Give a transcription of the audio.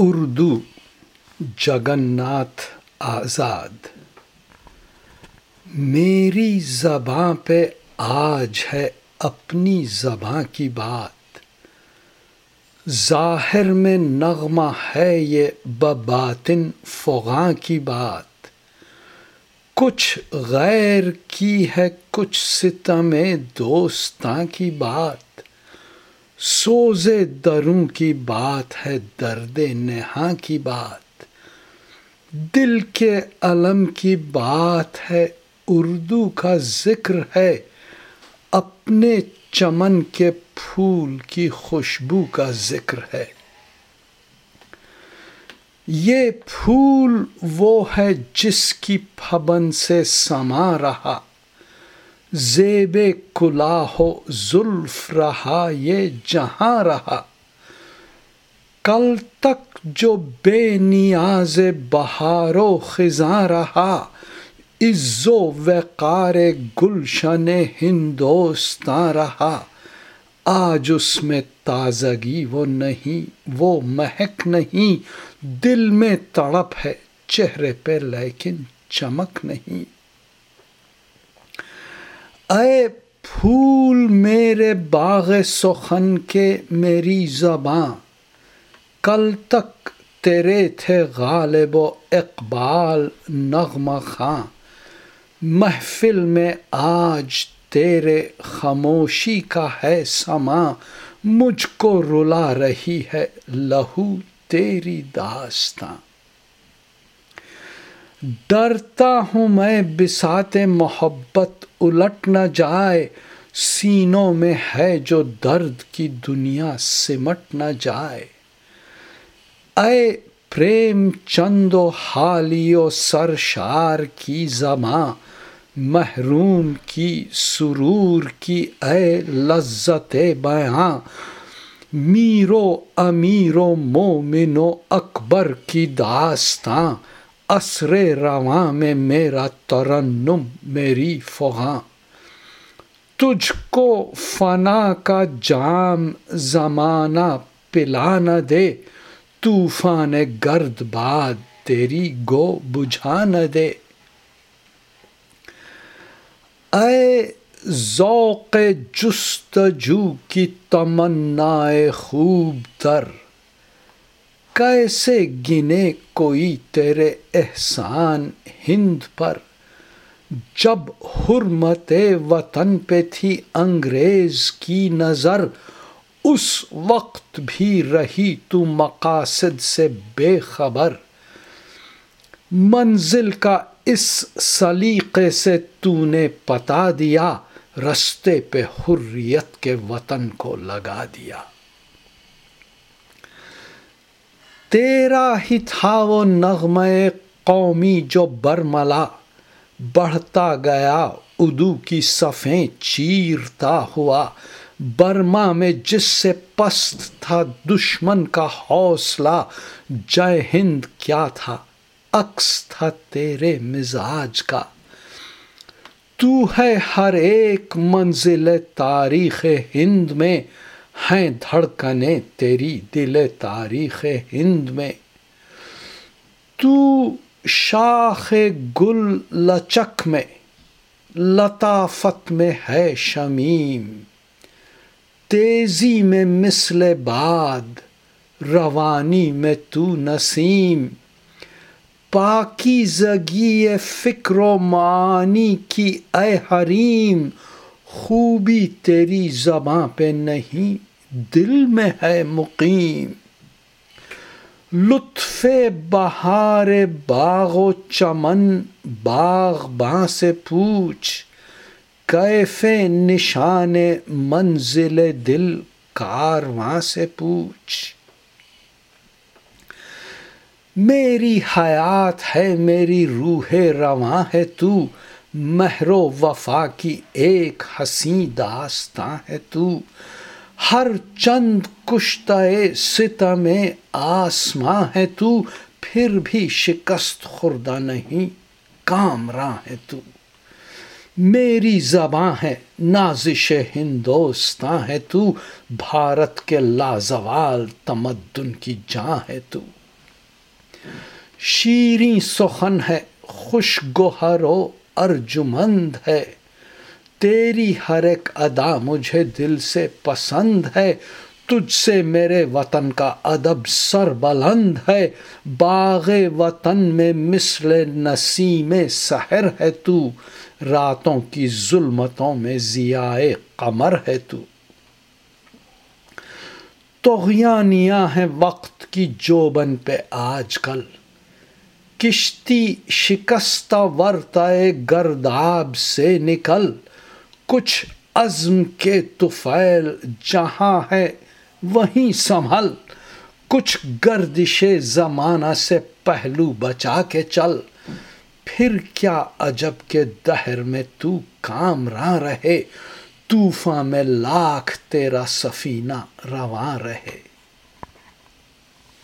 اردو جگن ناتھ آزاد۔ میری زباں پہ آج ہے اپنی زباں کی بات۔ ظاہر میں نغمہ ہے یہ بباطن فغاں کی بات۔ کچھ غیر کی ہے، کچھ ستم دوستاں کی بات۔ سوز دروں کی بات ہے، درد نہاں کی بات۔ دل کے علم کی بات ہے، اردو کا ذکر ہے۔ اپنے چمن کے پھول کی خوشبو کا ذکر ہے۔ یہ پھول وہ ہے جس کی پھبن سے سما رہا۔ زیب کلا ہو زلف رہا، یہ جہاں رہا۔ کل تک جو بے نیاز بہار و خزاں رہا، عز و وقار گلشن ہندوستاں رہا۔ آج اس میں تازگی وہ نہیں، وہ مہک نہیں۔ دل میں تڑپ ہے، چہرے پہ لیکن چمک نہیں۔ اے پھول میرے باغ سخن کے میری زباں، کل تک تیرے تھے غالب و اقبال نغمہ خاں۔ محفل میں آج تیرے خاموشی کا ہے سما مجھ کو رلا رہی ہے لہو تیری داستاں۔ ڈرتا ہوں میں بسات محبت، الٹ نہ جائے۔ سینوں میں ہے جو درد کی دنیا، سمٹ نہ جائے۔ اے پریم چند و حالی و سرشار کی زماں، محروم کی سرور کی اے لذت بیاں۔ میر و امیر و مومن و اکبر کی داستاں۔ عصر رواں میں میرا ترنم، میری فغاں۔ تجھ کو فنا کا جام، زمانہ پلا نہ دے۔ طوفان گرد باد تیری گو بجھا نہ دے۔ اے ذوق جستجو کی تمنا خوب تر۔ کیسے گنے کوئی تیرے احسان ہند پر جب حرمت وطن پہ تھی انگریز کی نظر اس وقت بھی رہی تو مقاصد سے بے خبر منزل کا اس سلیقے سے تو نے پتا دیا رستے پہ حریت کے وطن کو لگا دیا تیرا ہی تھا وہ نغمہ قومی جو برملا۔ بڑھتا گیا ادو کی صفیں چیرتا ہوا۔ برما میں جس سے پست تھا، دشمن کا حوصلہ۔ جے ہند، کیا تھا؟ عکس تھا تیرے مزاج کا۔ تو ہے ہر ایک منزل تاریخ ہند میں۔ ہیں دھڑکنے تیری دل تاریخ ہند میں۔ تو شاخ گل لچک میں، لطافت میں ہے شمیم۔ تیزی میں مثل باد، روانی میں تو نسیم۔ پاکی زگی فکر و معانی کی اے حریم، خوبی تیری زباں پہ نہیں۔ دل میں ہے مقیم، لطف بہار باغ و چمن، باغ باں سے پوچھ، کیف نشان منزل دل کارواں سے پوچھ۔ میری حیات ہے، میری روح رواں ہے تو، مہر و وفا کی ایک حسین داستاں ہے تو۔ ہر چند کشتہ ستم آسماں ہے تو، پھر بھی شکست خوردہ نہیں کامراں ہے تو۔ میری زباں ہے، نازش ہندوستان ہے تو۔ بھارت کے لازوال تمدن کی جاں ہے تو۔ شیریں سخن ہے خوش گوہر و ارجمند ہے۔ تیری ہر ایک ادا مجھے دل سے پسند ہے، تجھ سے میرے وطن کا ادب سر بلند ہے۔ باغ وطن میں مثل نسیم سحر ہے تو، راتوں کی ظلمتوں میں ضیاء قمر ہے تو۔ تغیانیاں ہیں وقت کی جوبن پہ آج کل۔ کشتی شکستہ ورتائے گرداب سے نکل۔ کچھ عزم کے طفیل جہاں ہے وہیں سنبھل، کچھ گردش زمانہ سے پہلو بچا کے چل۔ پھر کیا عجب کے دہر میں تو کام رہے طوفان میں لاکھ تیرا سفینہ رواں رہے۔